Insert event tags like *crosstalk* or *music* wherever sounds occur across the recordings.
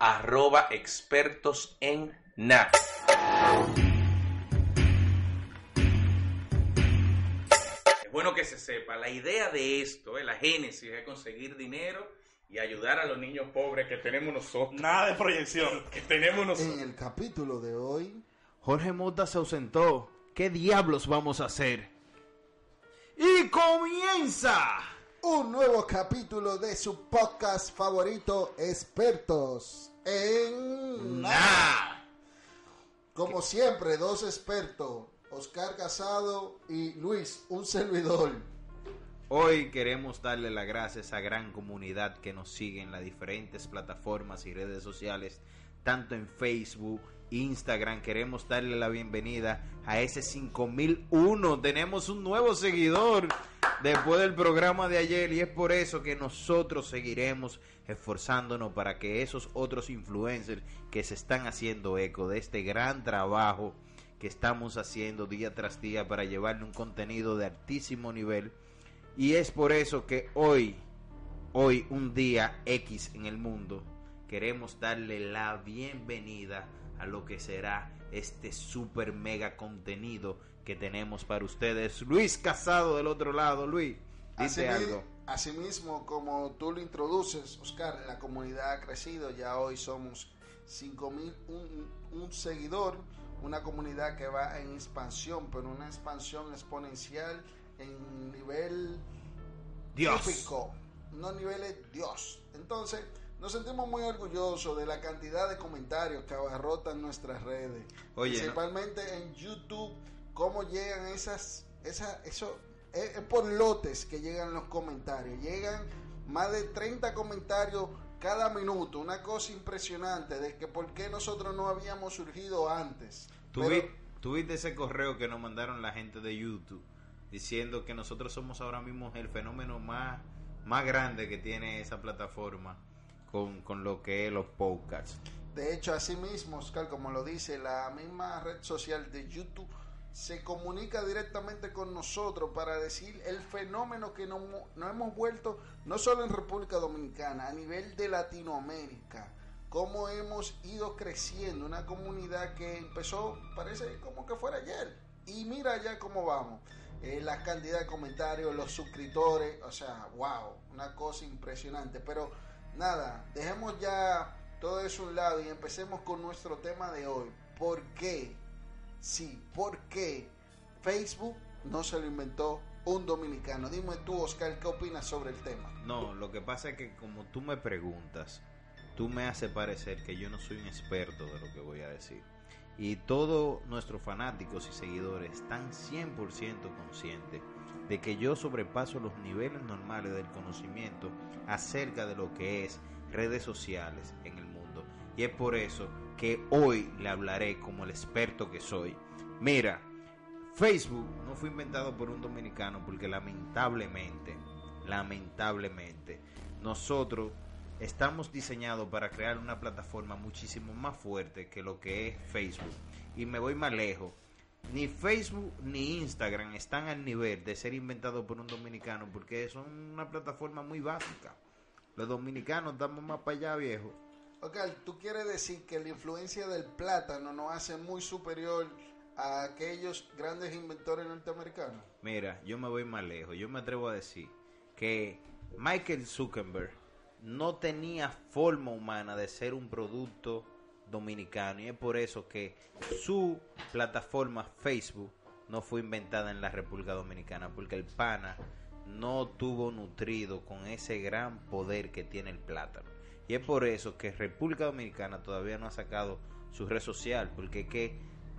arroba expertos en nada. Es bueno que se sepa, la idea de esto, eh, la génesis es conseguir dinero y ayudar a los niños pobres que tenemos nosotros. Nada de proyección. *laughs* Que tenemos nosotros. En el capítulo de hoy, Jorge Mota se ausentó. ¿Qué diablos vamos a hacer? Y comienza. un nuevo capítulo de su podcast favorito, Expertos en Nah. Como siempre, dos expertos, Oscar Casado y Luis, un servidor. Hoy queremos darle las gracias a esa gran comunidad que nos sigue en las diferentes plataformas y redes sociales, tanto en Facebook, Instagram. Queremos darle la bienvenida a ese 5001. Tenemos un nuevo seguidor después del programa de ayer y es por eso que nosotros seguiremos esforzándonos para que esos otros influencers que se están haciendo eco de este gran trabajo que estamos haciendo día tras día para llevarle un contenido de altísimo nivel y es por eso que hoy, hoy un día X en el mundo, queremos darle la bienvenida a lo que será este super mega contenido que tenemos para ustedes. Luis Casado del otro lado, Luis, dice algo. Asimismo, como tú lo introduces, Oscar, la comunidad ha crecido, ya hoy somos 5000, un, un seguidor, una comunidad que va en expansión, pero una expansión exponencial en nivel Dios. típico, no niveles Dios. Entonces, nos sentimos muy orgullosos de la cantidad de comentarios que abarrotan nuestras redes. Oye, Principalmente en YouTube, cómo llegan esas, esas, eso, es, es por lotes que llegan los comentarios. Llegan más de 30 comentarios cada minuto, una cosa impresionante de que por qué nosotros no habíamos surgido antes. ¿Tú, Pero- vi- tú viste ese correo que nos mandaron la gente de YouTube diciendo que nosotros somos ahora mismo el fenómeno más, más grande que tiene esa plataforma con, con lo que es los podcasts. De hecho, así mismo, Oscar, como lo dice, la misma red social de YouTube se comunica directamente con nosotros para decir el fenómeno que nos, mo- nos hemos vuelto, no solo en República Dominicana, a nivel de Latinoamérica, cómo hemos ido creciendo, una comunidad que empezó, parece como que fuera ayer, y mira ya cómo vamos. Eh, la cantidad de comentarios, los suscriptores, o sea, wow, una cosa impresionante. Pero nada, dejemos ya todo eso a un lado y empecemos con nuestro tema de hoy. ¿Por qué? Sí, ¿por qué Facebook no se lo inventó un dominicano? Dime tú, Oscar, ¿qué opinas sobre el tema? No, lo que pasa es que como tú me preguntas, tú me hace parecer que yo no soy un experto de lo que voy a decir. Y todos nuestros fanáticos y seguidores están 100% conscientes de que yo sobrepaso los niveles normales del conocimiento acerca de lo que es redes sociales en el mundo. Y es por eso que hoy le hablaré como el experto que soy. Mira, Facebook no fue inventado por un dominicano porque lamentablemente, lamentablemente, nosotros estamos diseñados para crear una plataforma muchísimo más fuerte que lo que es Facebook. Y me voy más lejos. Ni Facebook ni Instagram están al nivel de ser inventados por un dominicano porque son una plataforma muy básica. Los dominicanos estamos más para allá, viejo. Oscar, ¿tú quieres decir que la influencia del plátano nos hace muy superior a aquellos grandes inventores norteamericanos? Mira, yo me voy más lejos. Yo me atrevo a decir que Michael Zuckerberg no tenía forma humana de ser un producto dominicano y es por eso que su plataforma Facebook no fue inventada en la República Dominicana porque el pana no tuvo nutrido con ese gran poder que tiene el plátano y es por eso que República Dominicana todavía no ha sacado su red social porque que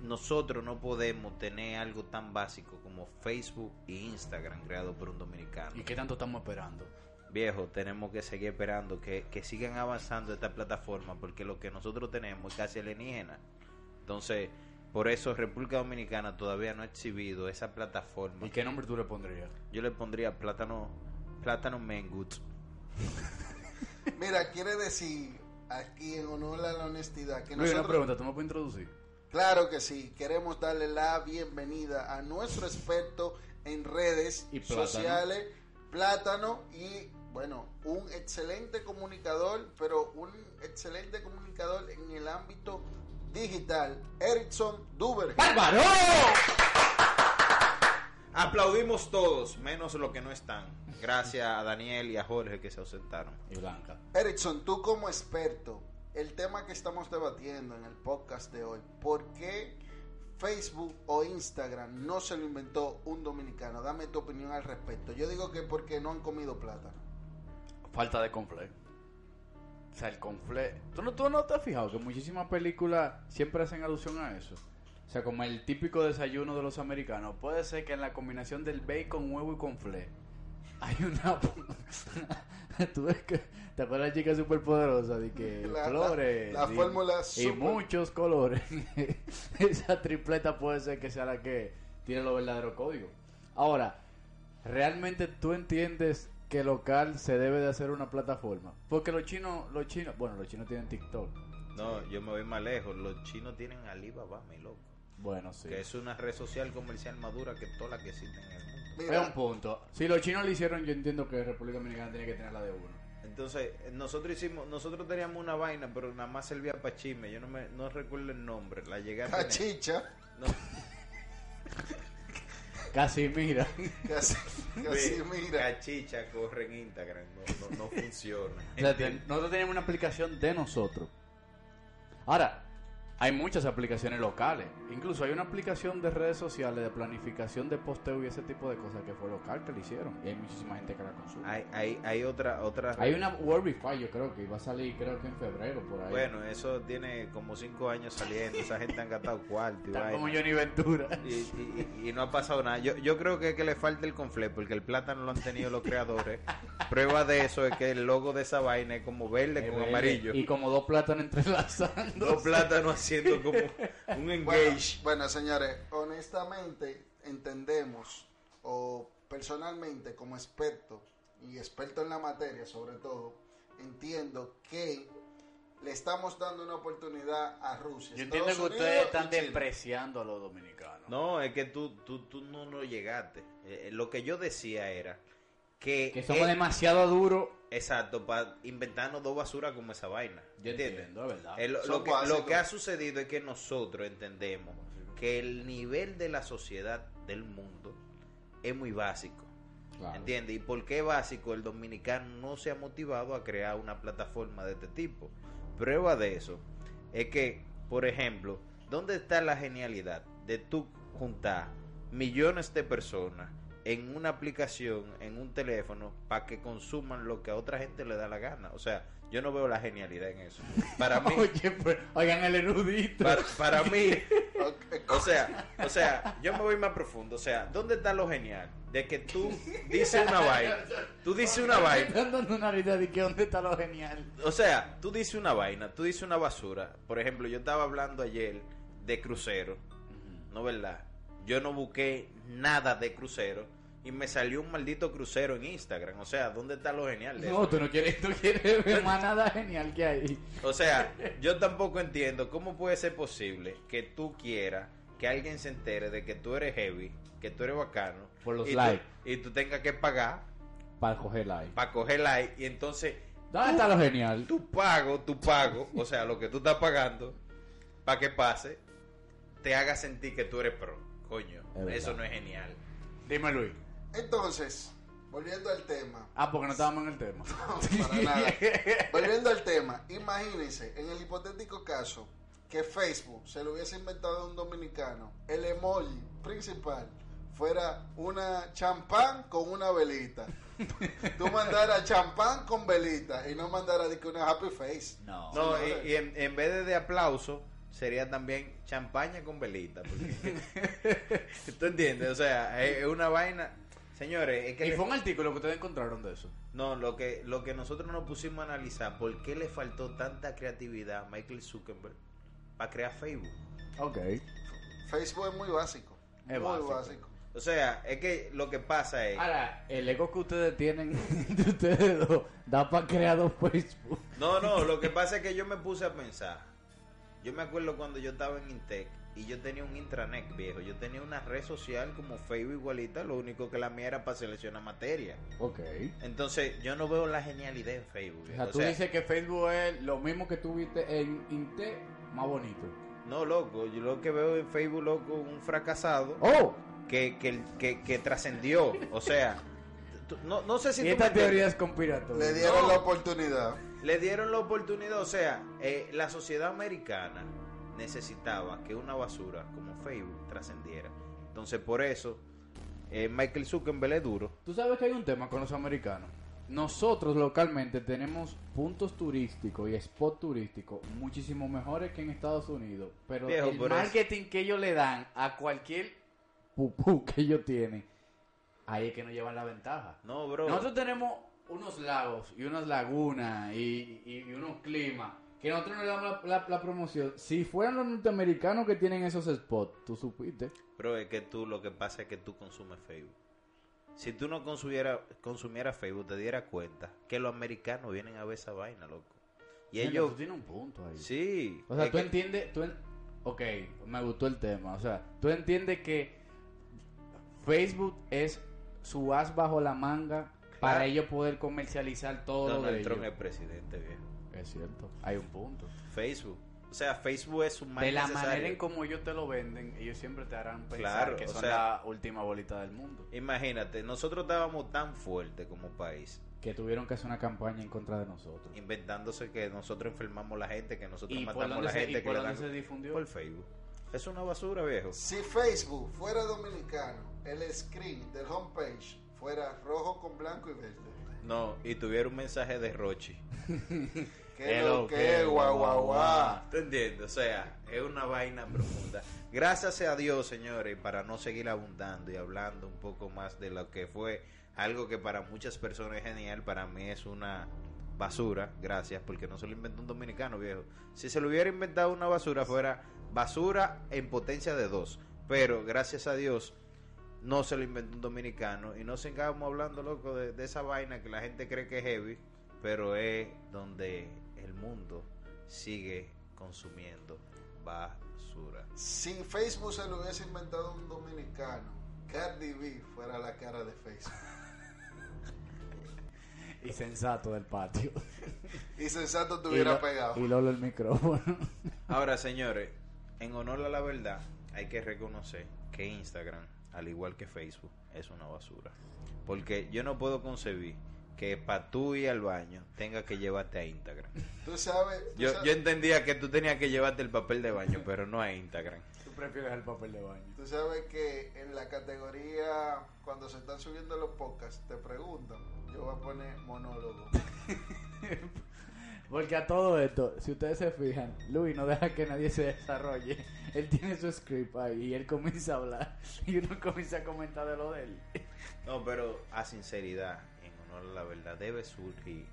nosotros no podemos tener algo tan básico como Facebook e Instagram creado por un dominicano ¿Y qué tanto estamos esperando? viejo, tenemos que seguir esperando que, que sigan avanzando esta plataforma porque lo que nosotros tenemos es casi alienígena. Entonces, por eso República Dominicana todavía no ha exhibido esa plataforma. ¿Y qué nombre tú le pondrías? Yo le pondría plátano, plátano mangut. *laughs* Mira, quiere decir, aquí en honor a la honestidad, que Luis, una nosotros... pregunta, ¿tú me puedes introducir? Claro que sí, queremos darle la bienvenida a nuestro experto en redes Y plátano. sociales, Plátano, y bueno, un excelente comunicador, pero un excelente comunicador en el ámbito digital, Erickson Duber. ¡Bárbaro! Aplaudimos todos, menos los que no están. Gracias a Daniel y a Jorge que se ausentaron. Y Blanca. Erickson, tú como experto, el tema que estamos debatiendo en el podcast de hoy, ¿por qué Facebook o Instagram no se lo inventó un dominicano? Dame tu opinión al respecto. Yo digo que porque no han comido plátano. Falta de confle. O sea, el confle. ¿Tú no, ¿Tú no te has fijado que muchísimas películas siempre hacen alusión a eso? O sea, como el típico desayuno de los americanos. Puede ser que en la combinación del bacon, huevo y confle hay una. *laughs* ¿Tú ves que.? ¿Te acuerdas de la chica superpoderosa? De que *laughs* La- la y- fórmula Y super- muchos colores. *laughs* Esa tripleta puede ser que sea la que tiene los verdaderos códigos. Ahora, ¿realmente tú entiendes que local se debe de hacer una plataforma? Porque los chinos, los chinos, bueno, los chinos tienen TikTok. No, yo me voy más lejos. Los chinos tienen Alibaba, mi loco. Bueno, sí. Que es una red social comercial madura que todas las que existen en el mundo. Es un punto. Si los chinos lo hicieron, yo entiendo que República Dominicana tiene que tener la de uno. Entonces, nosotros hicimos, nosotros teníamos una vaina, pero nada más servía para chisme. Yo no me no recuerdo el nombre. La llegué a tener. cachicha, No, *laughs* Casi mira. casi, mira. Cachicha corre en Instagram. No, no, no funciona. O sea, ten- nosotros teníamos una aplicación de nosotros. Ahora, hay muchas aplicaciones locales. Incluso hay una aplicación de redes sociales de planificación de posteo y ese tipo de cosas que fue local que lo hicieron. Y hay muchísima gente que la consume. Hay, hay, hay otra, otra. Hay una Wordify, yo creo que iba a salir, creo que en febrero, por ahí. Bueno, eso tiene como cinco años saliendo. Esa gente han gastado *laughs* cuarto y como Johnny Ventura. Y, y- y- y no ha pasado nada. Yo, yo creo que, es que le falta el confle, porque el plátano lo han tenido los creadores. *laughs* Prueba de eso es que el logo de esa vaina es como verde con Eh, amarillo. Y como dos plátanos *laughs* entrelazando. Dos plátanos haciendo como un Bueno, engage. bueno, señores, honestamente entendemos, o personalmente como experto, y experto en la materia sobre todo, entiendo que le estamos dando una oportunidad a Rusia. Yo entiendo Estados que ustedes Unidos están despreciando a los dominicanos. No, es que tú, tú, tú no, no llegaste. Eh, lo que yo decía era que... Que somos eh, demasiado duros. Exacto, para inventarnos dos basuras como esa vaina. Yo ¿Entiendes? entiendo, es verdad. Lo, Son lo que, básicos. lo que ha sucedido es que nosotros entendemos que el nivel de la sociedad del mundo es muy básico. Claro. ¿Entiendes? ¿Y por qué básico? El dominicano no se ha motivado a crear una plataforma de este tipo. Prueba de eso es que, por ejemplo, ¿dónde está la genialidad de tú juntar millones de personas en una aplicación, en un teléfono, para que consuman lo que a otra gente le da la gana? O sea, yo no veo la genialidad en eso. Para mí, *laughs* Oye, pues, oigan el erudito. para, para mí, *laughs* o sea, o sea, yo me voy más profundo. O sea, ¿dónde está lo genial? De que tú dices una *laughs* vaina, tú dices una vaina, dando una idea de que dónde está lo genial. o sea, tú dices una vaina, tú dices una basura. Por ejemplo, yo estaba hablando ayer de crucero, ¿no verdad? Yo no busqué nada de crucero y me salió un maldito crucero en Instagram. O sea, ¿dónde está lo genial de No, eso? tú no quieres, tú quieres ver más nada genial que hay. O sea, yo tampoco entiendo cómo puede ser posible que tú quieras que alguien se entere de que tú eres heavy, que tú eres bacano. Por los y tú- likes. y tú tengas que pagar Para coger like. para coger like y entonces ¿Dónde está lo genial? tu pago, tu pago, o sea, lo que tú estás pagando para que pase, te haga sentir que tú eres pro. Coño, Es eso no es genial. Dime, Luis. Entonces, volviendo al tema. Ah, porque no estábamos en el tema. *laughs* No, para nada. Volviendo al tema, imagínense, en el hipotético caso que Facebook se lo hubiese inventado a un dominicano, el emoji principal fuera una champán con una velita. *laughs* Tú mandaras champán con velita y no mandaras una happy face. No. No, y, y en, en vez de, de aplauso, sería también champaña con velita. porque- *laughs* ¿Tú entiendes? O sea, es, una vaina. Señores, es que. Y fue un artículo que ustedes encontraron de eso. No, lo que, lo que nosotros nos pusimos a analizar, ¿por qué le faltó tanta creatividad a Michael Zuckerberg para crear Facebook? Ok. Facebook es muy básico. Es muy básico. básico. O sea, es que lo que pasa es. Ahora, el ego que ustedes tienen *laughs* de ustedes dos da para crear dos Facebook. No, no, lo que pasa es que yo me puse a pensar. Yo me acuerdo cuando yo estaba en Intec y yo tenía un intranet viejo. Yo tenía una red social como Facebook igualita, lo único que la mía era para seleccionar materia. Ok. Entonces, yo no veo la genialidad en Facebook. O viejo. sea, O tú sea, dices que Facebook es lo mismo que tú viste en Inte, más bonito. No, loco, yo lo que veo en Facebook, loco, un fracasado ¡Oh! que, que, que, que trascendió. O sea, tú- no, no sé si Y tú esta me entiendes. teoría es conspiratoria. Le dieron No. la oportunidad. le dieron la oportunidad, o sea, eh, la sociedad americana necesitaba que una basura como Facebook trascendiera. Entonces, por eso, eh, Michael Zuckerberg es duro. Tú sabes que hay un tema con los americanos. Nosotros localmente tenemos puntos turísticos y spot turísticos muchísimo mejores que en Estados Unidos. Pero Viejo, el marketing que ellos le dan a cualquier pupú que ellos tienen, ahí es que nos llevan la ventaja. No, bro. Nosotros tenemos unos lagos y unas lagunas y, y- y unos climas que nosotros no le damos la, la- la promoción. Si fueran los norteamericanos que tienen esos spots, tú supiste. Bro, es que tú lo que pasa es que tú consumes Facebook. Si tú no consumieras consumiera Facebook, te dieras cuenta que los americanos vienen a ver esa vaina, loco. Y ellos... tú tienes un punto ahí. Sí. O sea, tú que- entiendes, tú en- ok, me gustó el tema, o sea, tú entiendes que Facebook es su as bajo la manga para ellos poder comercializar todo lo de Donald Trump es ellos. presidente, viejo. Es cierto, hay un punto. Facebook. O sea, Facebook es un mal De la necesario. manera en como ellos te lo venden, ellos siempre te harán pensar Claro, que o son sea- la última bolita del mundo. Imagínate, nosotros estábamos tan fuertes como país, Que tuvieron que hacer una campaña en contra de nosotros. inventándose que nosotros enfermamos a la gente, que nosotros ¿Y por matamos a la se, gente, y que por le dónde dan se difundió? por Facebook. Es una basura, viejo. Si Facebook fuera dominicano, el screen del homepage fuera rojo con blanco y verde. No, y tuviera un mensaje de Rochi. *laughs* ¿Qué lo que, guau, guau, guau? ¿Te entiendes? O sea, es una vaina profunda. Gracias a Dios, señores, para no seguir abundando y hablando un poco más de lo que fue algo que para muchas personas es genial, para mí es una basura. Gracias, porque no se lo inventó un dominicano, viejo. Si se lo hubiera inventado una basura, fuera basura en potencia de dos. Pero gracias a Dios, no se lo inventó un dominicano. Y no sigamos hablando, loco, de, de esa vaina que la gente cree que es heavy, pero es donde el mundo sigue consumiendo basura. Si Facebook se lo hubiese inventado un dominicano, Cardi B fuera la cara de Facebook. *laughs* Y sensato del patio. *laughs* Y Sensato y, estuviera Lo- pegado. y Lolo el micrófono. Ahora, señores, en honor a la verdad, hay que reconocer que Instagram, al igual que Facebook, es una basura. Porque yo no puedo concebir que para tú ir al baño tenga que llevarte a Instagram. *laughs* Tú sabes, tú Yo, sabes, yo entendía que tú tenías que llevarte el papel de baño, pero no a Instagram. Tú prefieres el papel de baño. tú sabes que en la categoría, cuando se están subiendo los podcasts, te preguntan. Yo voy a poner monólogo. *laughs* Porque a todo esto, si ustedes se fijan, Luis no deja que nadie se desarrolle. Él tiene su script ahí y él comienza a hablar. *laughs* Y uno comienza a comentar de lo de él. No, pero a sinceridad, en honor a la verdad, debe surgir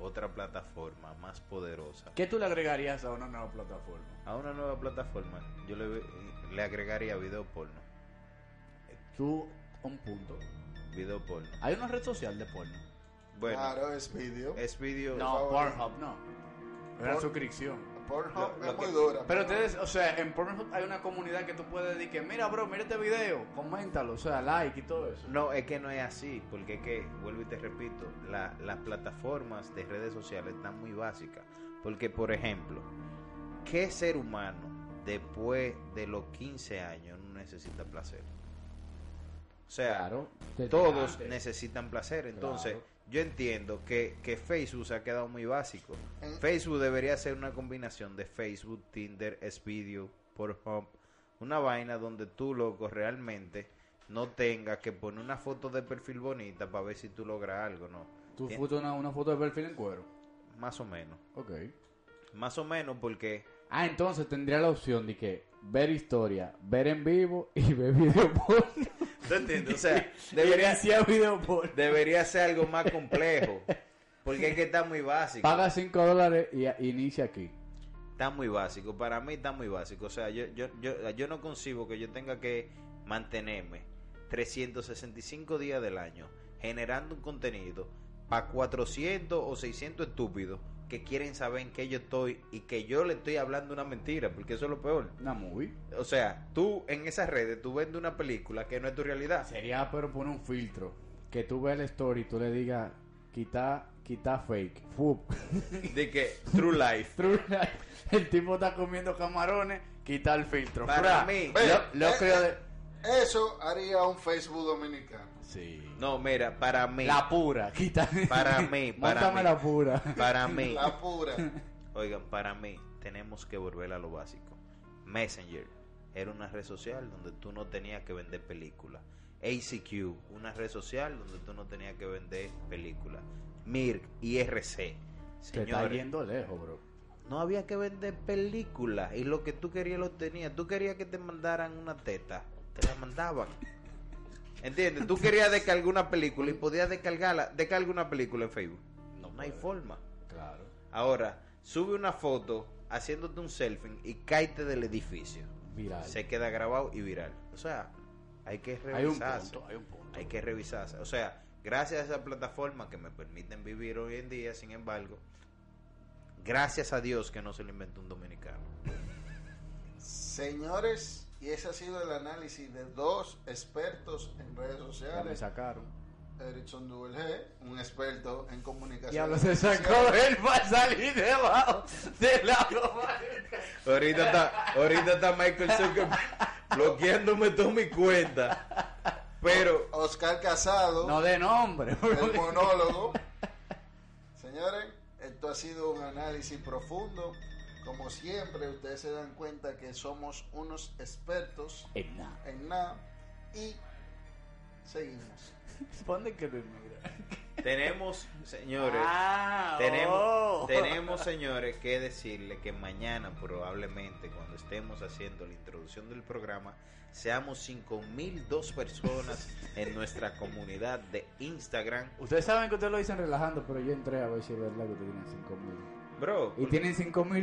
otra plataforma más poderosa. ¿Qué tú le agregarías a una nueva plataforma? A una nueva plataforma, yo le, le agregaría video porno. Tú, un punto. Video porno. Hay una red social de porno. Bueno, Claro, es vídeo. es video. No. Pornhub no. Una Por- suscripción. Pornhub Lo- lo es muy que- dura. Pero ustedes, o sea, en Pornhub hay una comunidad que tú puedes decir que, mira, bro, mira este video, coméntalo, o sea, like y todo eso. No, es que no es así, porque es que, vuelvo y te repito, la- las plataformas de redes sociales están muy básicas. Porque, por ejemplo, ¿qué ser humano después de los 15 años no necesita placer? O sea, Claro, todos antes. necesitan placer. Entonces, Claro. yo entiendo que, que Facebook se ha quedado muy básico. En- Facebook debería ser una combinación de Facebook, Tinder, Xvideo, Pornhub, una vaina donde tú, loco, realmente no tengas que poner una foto de perfil bonita para ver si tú logras algo, ¿no? Tú foto una, una foto de perfil en cuero. Más o menos. Ok. Más o menos porque Ah, entonces tendría la opción de que ver historia, ver en vivo y ver *laughs* video porno. ¿Tú entiendes? O sea, *laughs* Debería debería, ser algo más complejo. Porque es que está muy básico. Paga 5 dólares y inicia aquí. Está muy básico. Para mí está muy básico. O sea, yo, yo, yo, yo no concibo que yo tenga que mantenerme 365 días del año generando un contenido para 400 o 600 estúpidos que quieren saber en qué yo estoy y que yo le estoy hablando una mentira, porque eso es lo peor. Una movie. O sea, tú en esas redes, tú vendes una película que no es tu realidad. Sería, pero poner un filtro. Que tú veas la story y tú le digas, quita, quita fake. Fup. *laughs* De que True Life. *laughs* True life. El tipo está comiendo camarones, quita el filtro. Para Fra. mí. Lo, lo Eh, creo de... Eso haría un Facebook dominicano. Sí. No, mira, para mí, La pura, quita. Para *laughs* mí, para Móntame mí. la pura. para mí, *laughs* La pura. oigan, para mí, tenemos que volver a lo básico. Messenger era una red social donde tú no tenías que vender películas. ACQ, una red social donde tú no tenías que vender películas. MIRC, IRC. Te está yendo lejos, bro. no había que vender películas y lo que tú querías lo tenías. Tú querías que te mandaran una teta, te la mandaban. ¿Entiendes? Tú querías descargar una película y podías descargarla, descarga una película en Facebook. No, no hay forma. Claro. Ahora, sube una foto haciéndote un selfie y cáete del edificio. Viral. Se queda grabado y viral. O sea, hay que Hay un revisarse. punto, hay un punto. Hay que revisarse. O sea, gracias a esa plataforma que me permiten vivir hoy en día, sin embargo, gracias a Dios que no se lo inventó un dominicano. Señores, y ese ha sido el análisis de dos expertos en redes Ya me sociales. sacaron. Erickson Duel G, un experto en comunicación. Diablo, se sacó *laughs* él para salir debajo de la. Ahorita está, ahorita está Michael Zuckerberg bloqueándome toda mi cuenta. Pero, Oscar Casado, No de nombre. el monólogo. Señores, esto ha sido un análisis profundo. Como siempre, ustedes se dan cuenta que somos unos expertos En nada. en nada y seguimos. *laughs* ¿Dónde que lo mira? tenemos, señores, Ah, tenemos, oh. tenemos, señores, que decirle que mañana probablemente cuando estemos haciendo la introducción del programa seamos 5002 personas en nuestra comunidad de Instagram. Ustedes saben que ustedes lo dicen relajando, pero yo entré a ver si es verdad que tienen 5 mil. Bro, Y tienen 5 mil